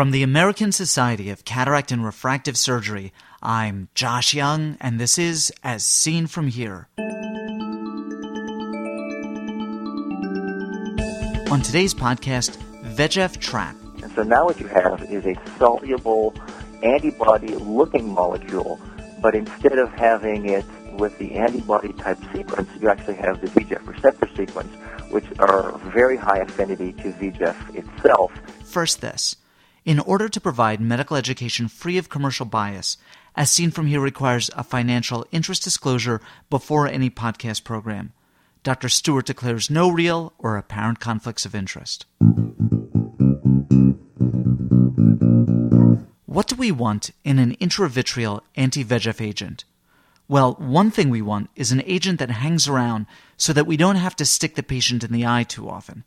From the American Society of Cataract and Refractive Surgery, I'm Josh Young, and this is As Seen From Here. On today's podcast, VEGF Trap. And so now what you have is a soluble antibody looking molecule, but instead of having it with the antibody type sequence, you actually have the VEGF receptor sequence, which are very high affinity to VEGF itself. First, this. In order to provide medical education free of commercial bias, as seen from here requires a financial interest disclosure before any podcast program. Dr. Stewart declares no real or apparent conflicts of interest. What do we want in an intravitreal anti VEGF agent? Well, one thing we want is an agent that hangs around so that we don't have to stick the patient in the eye too often.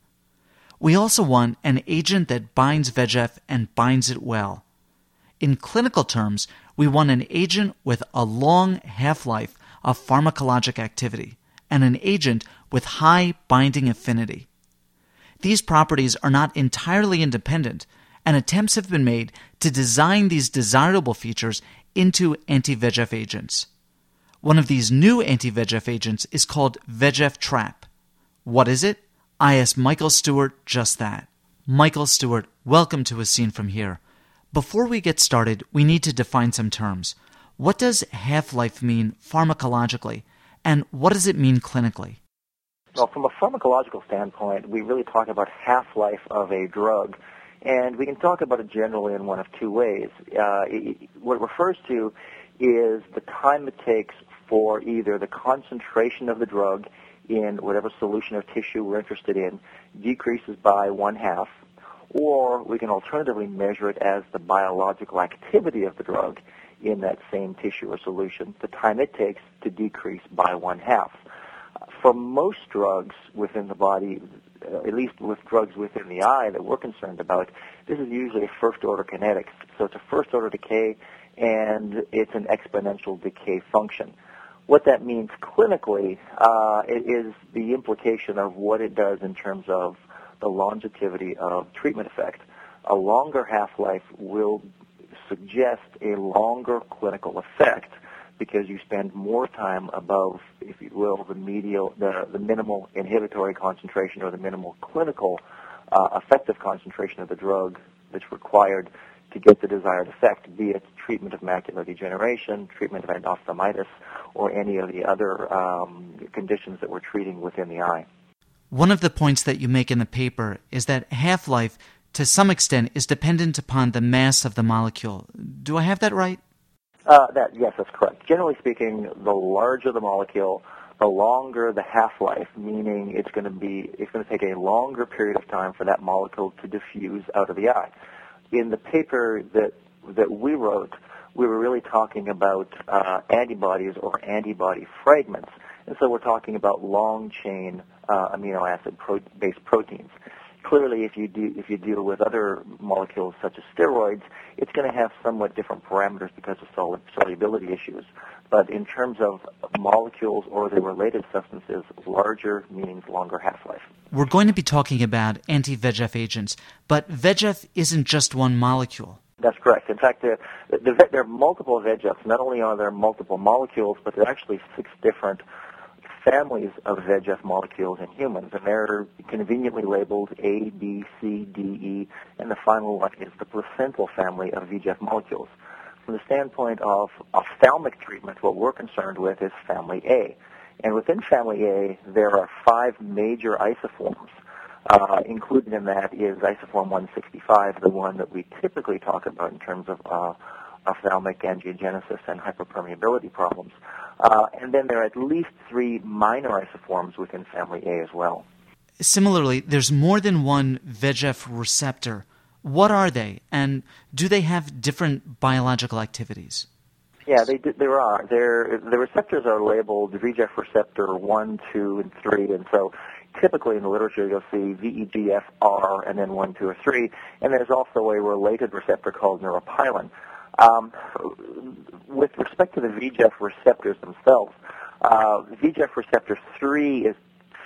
We also want an agent that binds VEGF and binds it well. In clinical terms, we want an agent with a long half life of pharmacologic activity and an agent with high binding affinity. These properties are not entirely independent, and attempts have been made to design these desirable features into anti VEGF agents. One of these new anti VEGF agents is called VEGF Trap. What is it? I asked Michael Stewart just that. Michael Stewart, welcome to As Seen From Here. Before we get started, we need to define some terms. What does half life mean pharmacologically, and what does it mean clinically? Well, from a pharmacological standpoint, we really talk about half life of a drug, and we can talk about it generally in one of two ways. Uh, it, what it refers to is the time it takes for either the concentration of the drug in whatever solution or tissue we're interested in decreases by one half, or we can alternatively measure it as the biological activity of the drug in that same tissue or solution, the time it takes to decrease by one half. For most drugs within the body, uh, at least with drugs within the eye that we're concerned about, this is usually a first order kinetics. So it's a first order decay and it's an exponential decay function. What that means clinically uh, is the implication of what it does in terms of the longevity of treatment effect. A longer half-life will suggest a longer clinical effect because you spend more time above, if you will, the medial, the, the minimal inhibitory concentration or the minimal clinical uh, effective concentration of the drug that's required to get the desired effect, be it treatment of macular degeneration, treatment of endophthalmitis, or any of the other um, conditions that we're treating within the eye. One of the points that you make in the paper is that half life, to some extent, is dependent upon the mass of the molecule. Do I have that right? Uh, that yes, that's correct. Generally speaking, the larger the molecule, the longer the half-life, meaning it's going to be it's going to take a longer period of time for that molecule to diffuse out of the eye in the paper that that we wrote, we were really talking about uh, antibodies or antibody fragments, and so we're talking about long chain uh, amino acid pro- based proteins. Clearly, if you do if you deal with other molecules such as steroids, it's going to have somewhat different parameters because of sol- solubility issues. But in terms of molecules or the related substances, larger means longer half-life. We're going to be talking about anti-VEGF agents, but VEGF isn't just one molecule. That's correct. In fact, the, the, there are multiple VEGFs. Not only are there multiple molecules, but there are actually six different families of VEGF molecules in humans, and they're conveniently labeled A, B, C, D, E, and the final one is the placental family of VEGF molecules. From the standpoint of ophthalmic treatment, what we're concerned with is family A. And within family A, there are five major isoforms. Uh, included in that is isoform 165, the one that we typically talk about in terms of uh, ophthalmic angiogenesis and hyperpermeability problems. Uh, and then there are at least three minor isoforms within family A as well. Similarly, there's more than one VEGF receptor. What are they, and do they have different biological activities? Yeah, they there are. They're, the receptors are labeled VEGF receptor 1, 2, and 3, and so typically in the literature you'll see VEGFR and then 1, 2, or 3, and there's also a related receptor called neuropilin. Um, with respect to the VEGF receptors themselves, uh, VEGF receptor 3 is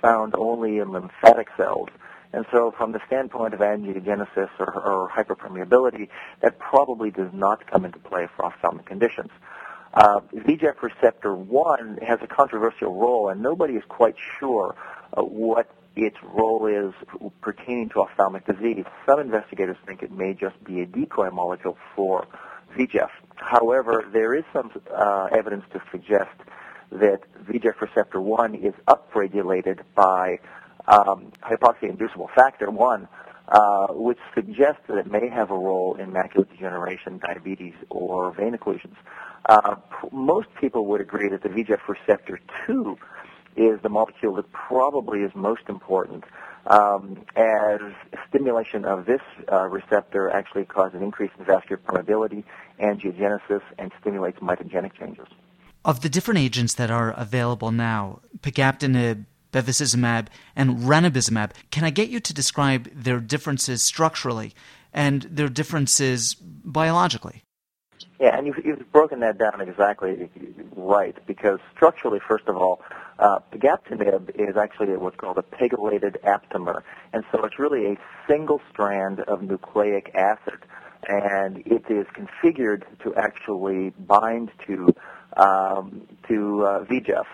found only in lymphatic cells, And so from the standpoint of angiogenesis or, or hyperpermeability, that probably does not come into play for ophthalmic conditions. Uh, VEGF receptor 1 has a controversial role, and nobody is quite sure uh, what its role is pertaining to ophthalmic disease. Some investigators think it may just be a decoy molecule for VEGF. However, there is some uh, evidence to suggest that VEGF receptor 1 is upregulated by um, hypoxia-inducible factor 1, uh, which suggests that it may have a role in macular degeneration, diabetes, or vein occlusions. Uh, most people would agree that the VEGF receptor 2 is the molecule that probably is most important um, as stimulation of this uh, receptor actually causes an increase in vascular permeability, angiogenesis, and stimulates mitogenic changes. Of the different agents that are available now, pegaptanib, bevacizumab, and ranibizumab, can I get you to describe their differences structurally and their differences biologically? Yeah, and you've broken that down exactly right because structurally, first of all, uh, pegaptanib is actually what's called a pegylated aptamer, and so it's really a single strand of nucleic acid, and it is configured to actually bind to um, to uh, VEGF,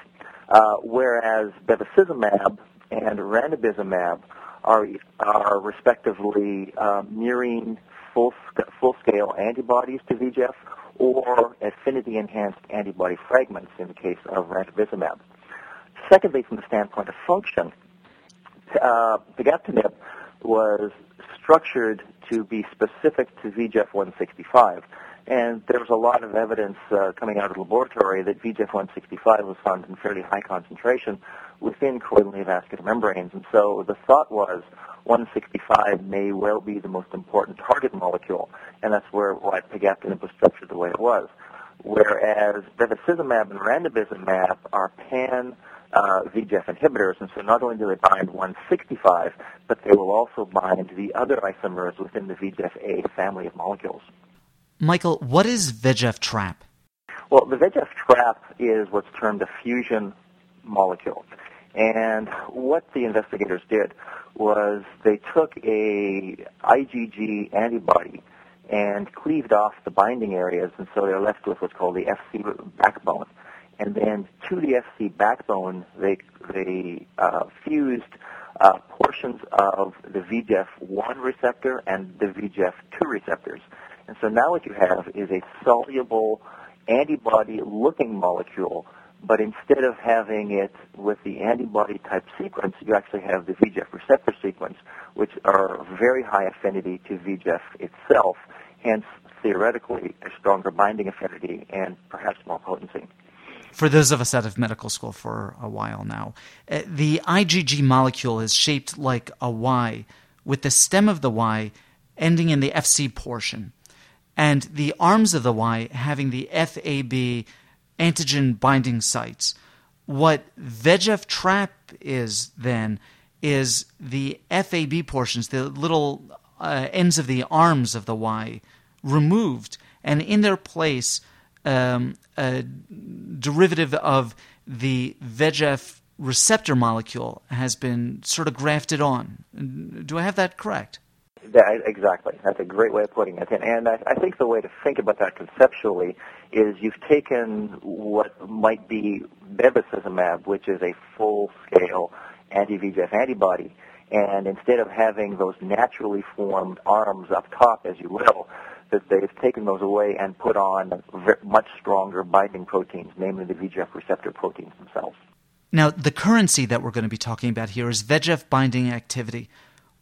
uh, whereas bevacizumab and ranibizumab are are respectively uh, mirroring full full scale antibodies to VEGF or affinity enhanced antibody fragments in the case of ranibizumab. Secondly, from the standpoint of function, uh, pegaptanib was structured to be specific to VEGF-165. And there was a lot of evidence uh, coming out of the laboratory that VEGF-165 was found in fairly high concentration within choroidal neovascular membranes. And so the thought was 165 may well be the most important target molecule, and that's where why pegaptanib was structured the way it was. Whereas bevacizumab and ranibizumab are pan uh, VEGF inhibitors, and so not only do they bind 165, but they will also bind the other isomers within the VEGF-A family of molecules. Michael, what is VEGF trap? Well, the VEGF trap is what's termed a fusion molecule. And what the investigators did was they took a IgG antibody and cleaved off the binding areas, and so they're left with what's called the FC backbone. And then to the FC backbone, they they uh, fused uh, portions of the VEGF1 receptor and the VEGF2 receptors. And so now what you have is a soluble antibody-looking molecule, but instead of having it with the antibody type sequence, you actually have the VEGF receptor sequence, which are very high affinity to VEGF itself, hence theoretically a stronger binding affinity and perhaps more potency. For those of us out of medical school for a while now, uh, the IgG molecule is shaped like a Y, with the stem of the Y ending in the FC portion, and the arms of the Y having the FAB antigen binding sites. What VEGF trap is then is the FAB portions, the little uh, ends of the arms of the Y, removed, and in their place um, a derivative of the VEGF receptor molecule has been sort of grafted on. Do I have that correct? Yeah, exactly. That's a great way of putting it. And I, I think the way to think about that conceptually is you've taken what might be bevacizumab, which is a full-scale anti-VEGF antibody, and instead of having those naturally formed arms up top, as you will, that they've taken those away and put on much stronger binding proteins, namely the VEGF receptor proteins themselves. Now, the currency that we're going to be talking about here is VEGF binding activity.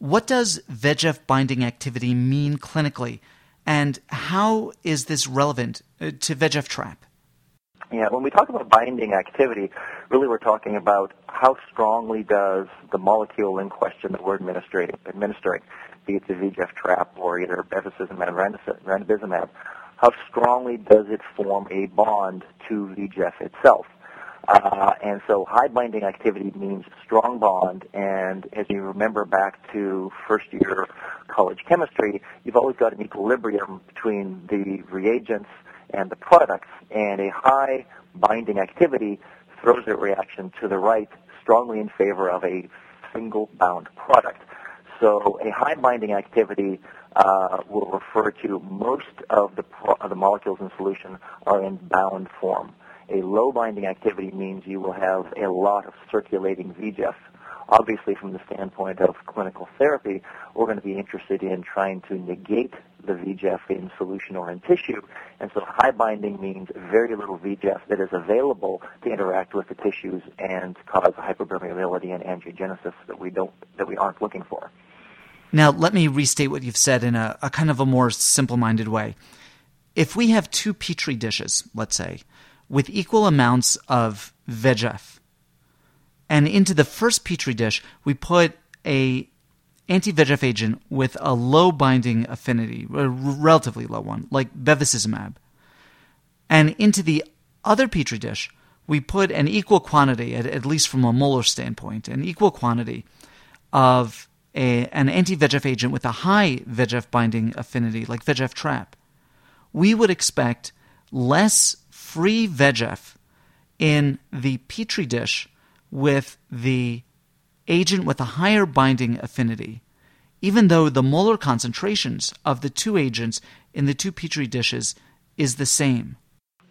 What does VEGF binding activity mean clinically, and how is this relevant uh, to VEGF trap? Yeah, when we talk about binding activity, really we're talking about how strongly does the molecule in question that we're administering, administering be it the VEGF trap or either bevacizumab or ranibizumab, how strongly does it form a bond to VEGF itself? Uh, and so high binding activity means strong bond, and as you remember back to first year college chemistry, you've always got an equilibrium between the reagents and the products, and a high binding activity throws that reaction to the right strongly in favor of a single bound product. so a high binding activity uh, will refer to most of the, pro- of the molecules in solution are in bound form. A low binding activity means you will have a lot of circulating VEGF. Obviously, from the standpoint of clinical therapy, we're going to be interested in trying to negate the VEGF in solution or in tissue. And so high binding means very little VEGF that is available to interact with the tissues and cause hyperpermeability and angiogenesis that we don't that we aren't looking for. Now, let me restate what you've said in a, a kind of a more simple minded way. If we have two petri dishes, let's say, with equal amounts of VEGF, and into the first petri dish we put a anti-VEGF agent with a low binding affinity, a relatively low one, like bevacizumab, and into the other petri dish we put an equal quantity, at, at least from a molar standpoint, an equal quantity of a, an anti-VEGF agent with a high VEGF binding affinity, like VEGF trap, we would expect less free VEGF in the petri dish with the agent with a higher binding affinity, even though the molar concentrations of the two agents in the two petri dishes is the same.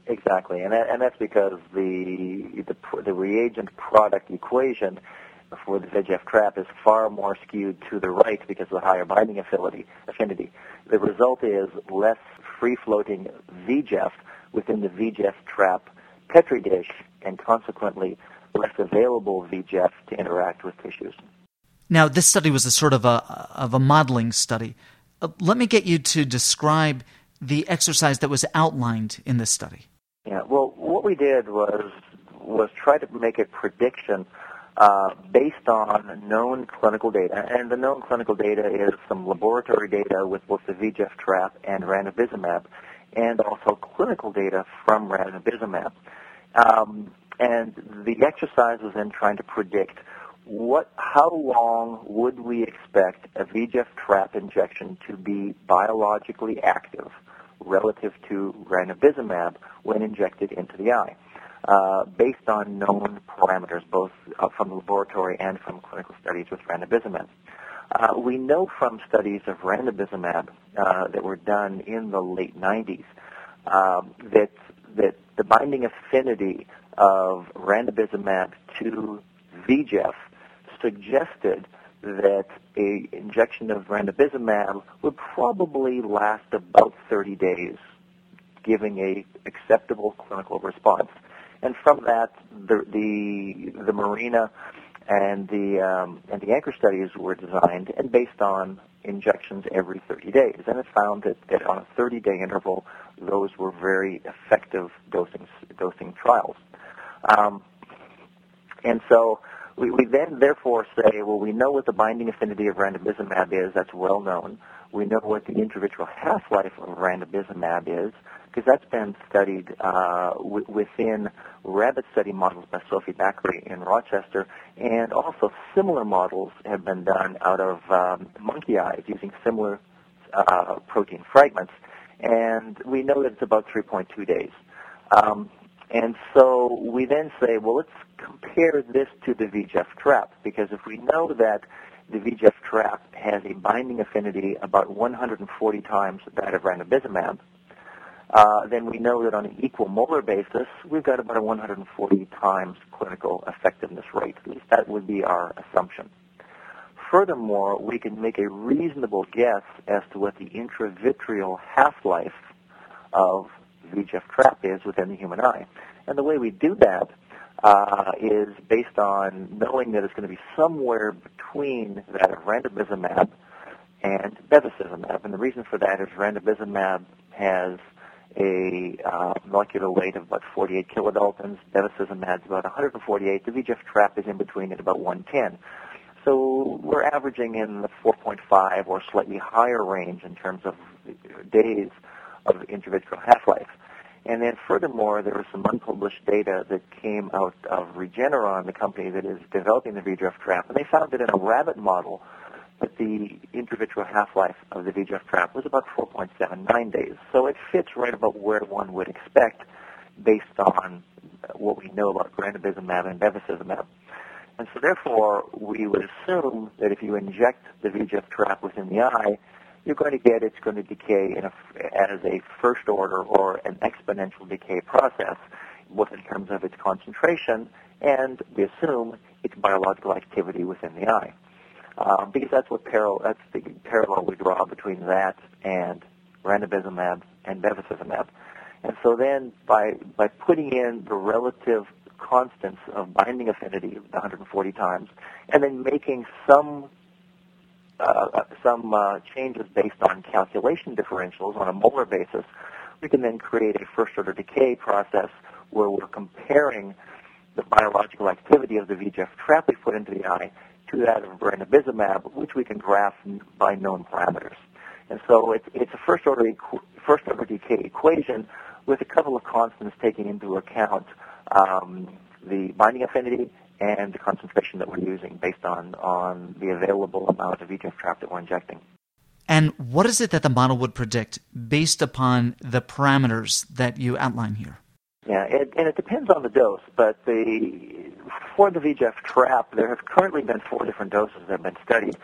Exactly, and that, and that's because the, the the reagent product equation for the VEGF trap is far more skewed to the right because of the higher binding affinity. affinity. The result is less free-floating VEGF within the VEGF trap Petri dish, and consequently less available VEGF to interact with tissues. Now, this study was a sort of a of a modeling study. Uh, let me get you to describe the exercise that was outlined in this study. Yeah. Well, what we did was was try to make a prediction uh, based on known clinical data, and the known clinical data is some laboratory data with both the VEGF trap and ranibizumab, and also clinical data from ranibizumab. Um, and the exercise was then trying to predict what, how long would we expect a VEGF trap injection to be biologically active relative to ranibizumab when injected into the eye? Uh, based on known parameters, both uh, from the laboratory and from clinical studies with ranibizumab. Uh, we know from studies of ranibizumab uh, that were done in the late 90s um, that that the binding affinity of ranibizumab to VEGF suggested that a injection of ranibizumab would probably last about 30 days, giving a acceptable clinical response. And from that, the the, the Marina and the um, and the anchor studies were designed and based on injections every 30 days, and it found that, that on a 30-day interval, those were very effective dosing dosing trials. Um, and so we, we then therefore say, well, we know what the binding affinity of ranibizumab is. That's well known. We know what the intravitreal half-life of ranibizumab is because that's been studied uh, w- within rabbit study models by Sophie Bakri in Rochester, and also similar models have been done out of um, monkey eyes using similar uh, protein fragments, and we know that it's about 3.2 days. Um, and so we then say, well, let's compare this to the VEGF trap, because if we know that the VEGF trap has a binding affinity about 140 times that of ranibizumab, uh, then we know that on an equal molar basis, we've got about a 140 times clinical effectiveness rate. At least that would be our assumption. Furthermore, we can make a reasonable guess as to what the intravitreal half-life of VEGF trap is within the human eye. And the way we do that uh, is based on knowing that it's going to be somewhere between that of ranibizumab and bevacizumab. And the reason for that is ranibizumab has a uh, molecular weight of about 48 kilodaltons. Bevacizumab is about 148. The VEGF trap is in between at about 110. So we're averaging in the 4.5 or slightly higher range in terms of days of intravitreal half-life. And then furthermore, there was some unpublished data that came out of Regeneron, the company that is developing the VEGF trap, and they found that in a rabbit model, that the intravitreal half-life of the VEGF trap was about 4.79 days. So it fits right about where one would expect based on what we know about ranibizumab and bevacizumab. And so therefore, we would assume that if you inject the VEGF trap within the eye, you're going to get it's going to decay a, as a first order or an exponential decay process, both in terms of its concentration and we assume its biological activity within the eye. Um, because that's what parallel, that's the parallel we draw between that and ranibizumab and bevacizumab. And so then by, by putting in the relative constants of binding affinity, 140 times, and then making some uh, uh, some uh, changes based on calculation differentials on a molar basis, we can then create a first order decay process where we're comparing the biological activity of the VEGF trap we put into the eye to that of ranibizumab, which we can graph by known parameters. And so it's, it's a first order, equ- first order decay equation with a couple of constants taking into account um, the binding affinity and the concentration that we're using based on, on the available amount of VEGF trap that we're injecting. And what is it that the model would predict based upon the parameters that you outline here? Yeah, it, and it depends on the dose, but the for the VEGF trap, there have currently been four different doses that have been studied: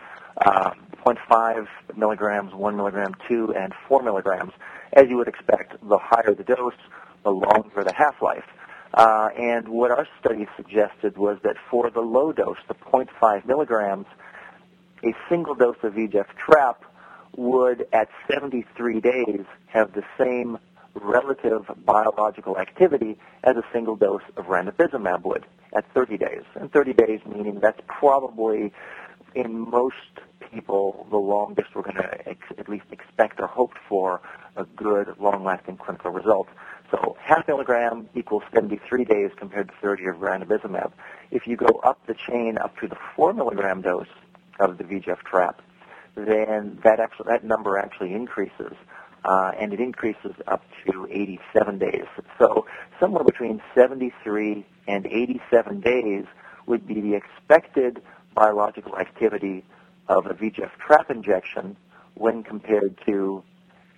uh, 0.5 milligrams, 1 milligram, 2, and 4 milligrams. As you would expect, the higher the dose, the longer the half-life. Uh, and what our study suggested was that for the low dose, the 0.5 milligrams, a single dose of VEGF trap would, at 73 days, have the same relative biological activity as a single dose of ranibizumab would at 30 days. And 30 days meaning that's probably, in most people, the longest we're going to ex- at least expect or hope for a good, long-lasting clinical result. So half milligram equals 73 days compared to 30 of ranibizumab. If you go up the chain up to the 4 milligram dose of the VEGF trap, then that, actually, that number actually increases uh, and it increases up to 87 days. So somewhere between 73 and 87 days would be the expected biological activity of a VEGF trap injection when compared to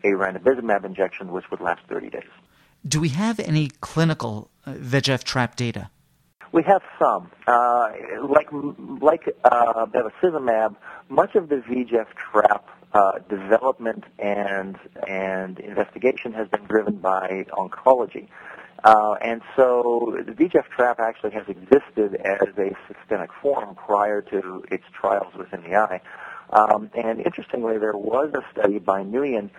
a ranibizumab injection, which would last 30 days. Do we have any clinical uh, VEGF trap data? We have some. Uh, like like uh, bevacizumab, much of the VEGF trap uh, development and and investigation has been driven by oncology. Uh, and so the VEGF trap actually has existed as a systemic form prior to its trials within the eye. Um, and interestingly, there was a study by Nguyen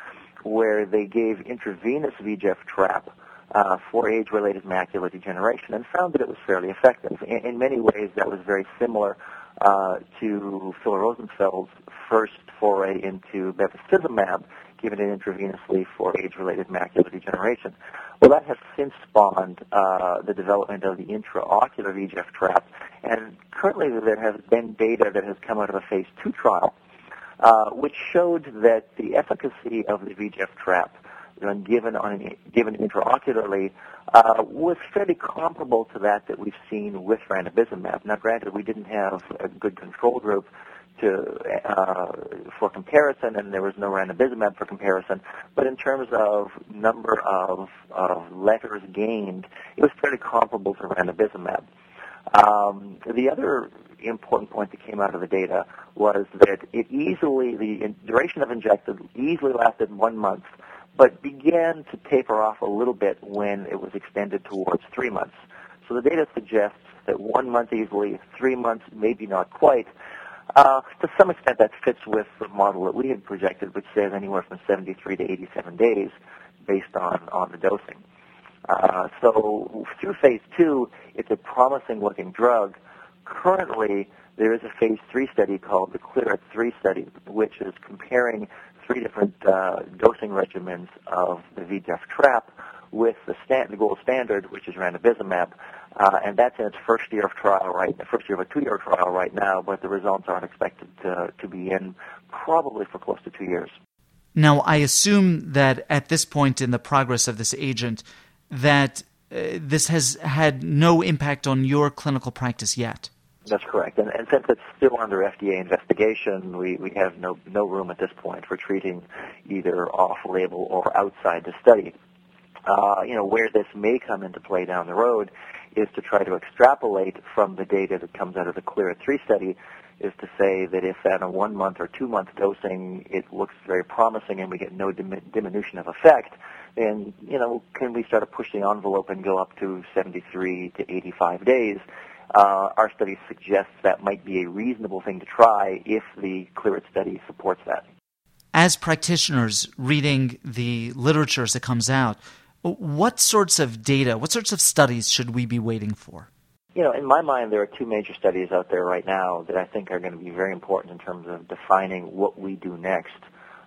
where they gave intravenous VEGF trap uh, for age-related macular degeneration and found that it was fairly effective. In, in many ways, that was very similar uh, to Phil Rosenfeld's first foray into bevacizumab, given it intravenously for age-related macular degeneration. Well, that has since spawned uh, the development of the intraocular VEGF trap, and currently there has been data that has come out of a phase two trial, uh, which showed that the efficacy of the VEGF trap when given on given intraocularly uh, was fairly comparable to that that we've seen with ranibizumab. Now, granted, we didn't have a good control group to uh, for comparison, and there was no ranibizumab for comparison. But in terms of number of, of letters gained, it was fairly comparable to ranibizumab. Um, the other important point that came out of the data was that it easily, the duration of injected easily lasted one month but began to taper off a little bit when it was extended towards three months. So the data suggests that one month easily, three months maybe not quite. Uh, to some extent, that fits with the model that we had projected, which says anywhere from 73 to 87 days based on, on the dosing. Uh, so through phase two, it's a promising looking drug. Currently, there is a phase three study called the ClearIT 3 study, which is comparing three different uh, dosing regimens of the VEGF trap with the, stand, the gold standard, which is ranibizumab, uh, and that's in its first year of trial right, the first year of a two-year trial right now, but the results aren't expected to, to be in probably for close to two years. Now, I assume that at this point in the progress of this agent, that uh, this has had no impact on your clinical practice yet. That's correct. And, and since it's still under FDA investigation, we, we have no, no room at this point for treating either off-label or outside the study. uh, you know, where this may come into play down the road is to try to extrapolate from the data that comes out of the Clear 3 study is to say that if at a one month or two month dosing it looks very promising and we get no dim- diminution of effect, then, you know, can we start to push the envelope and go up to 73 to 85 days? Uh, our study suggests that might be a reasonable thing to try if the Clear study supports that. As practitioners reading the literature as it comes out, what sorts of data, what sorts of studies should we be waiting for? You know, in my mind, there are two major studies out there right now that I think are going to be very important in terms of defining what we do next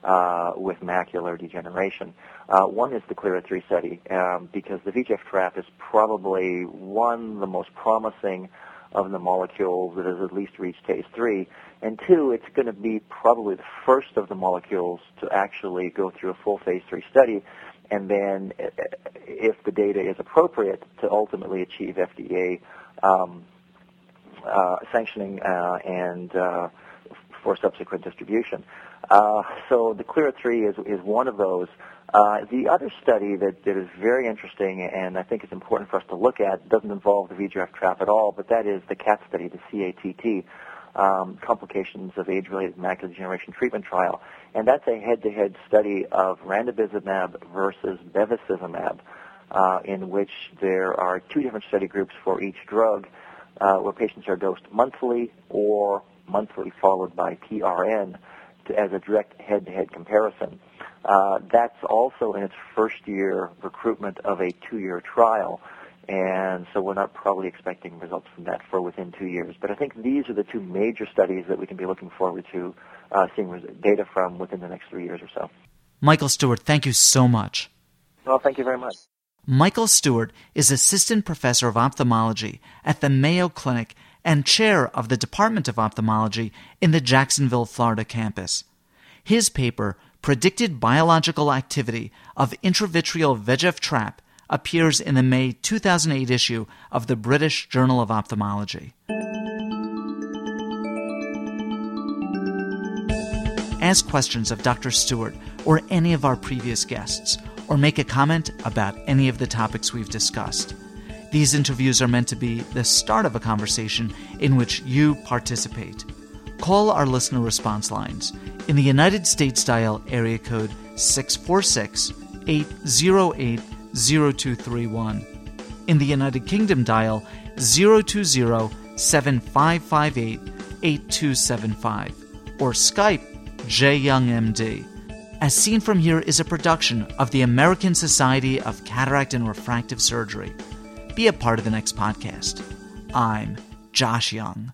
uh, with macular degeneration. Uh, one is the CLEAR 3 study um, because the VEGF trap is probably one the most promising of the molecules that has at least reached phase 3. And two, it's going to be probably the first of the molecules to actually go through a full phase 3 study and then uh, if the data is appropriate to ultimately achieve FDA um, uh, sanctioning uh, and uh, for subsequent distribution. Uh, so the CLEAR 3 is, is one of those. Uh, the other study that, that is very interesting and I think is important for us to look at doesn't involve the VEGF trap at all, but that is the CAT study, the CATT, um, complications of age-related macular degeneration treatment trial. And that's a head-to-head study of ranibizumab versus bevacizumab, uh, in which there are two different study groups for each drug, uh, where patients are dosed monthly or monthly followed by PRN to, as a direct head-to-head comparison. Uh, that's also in its first year recruitment of a two-year trial. And so we're not probably expecting results from that for within two years. But I think these are the two major studies that we can be looking forward to uh, seeing data from within the next three years or so. Michael Stewart, thank you so much. Well, thank you very much. Michael Stewart is Assistant Professor of Ophthalmology at the Mayo Clinic and Chair of the Department of Ophthalmology in the Jacksonville, Florida campus. His paper, Predicted Biological Activity of Intravitreal VEGF Trap, appears in the May 2008 issue of the British Journal of Ophthalmology. Ask questions of Dr. Stewart or any of our previous guests or make a comment about any of the topics we've discussed. These interviews are meant to be the start of a conversation in which you participate. Call our listener response lines. In the United States dial area code 646 808 0231. In the United Kingdom dial 020 7558 8275 or Skype JYoungMD. As Seen From Here is a production of the American Society of Cataract and Refractive Surgery. Be a part of the next podcast. I'm Josh Young.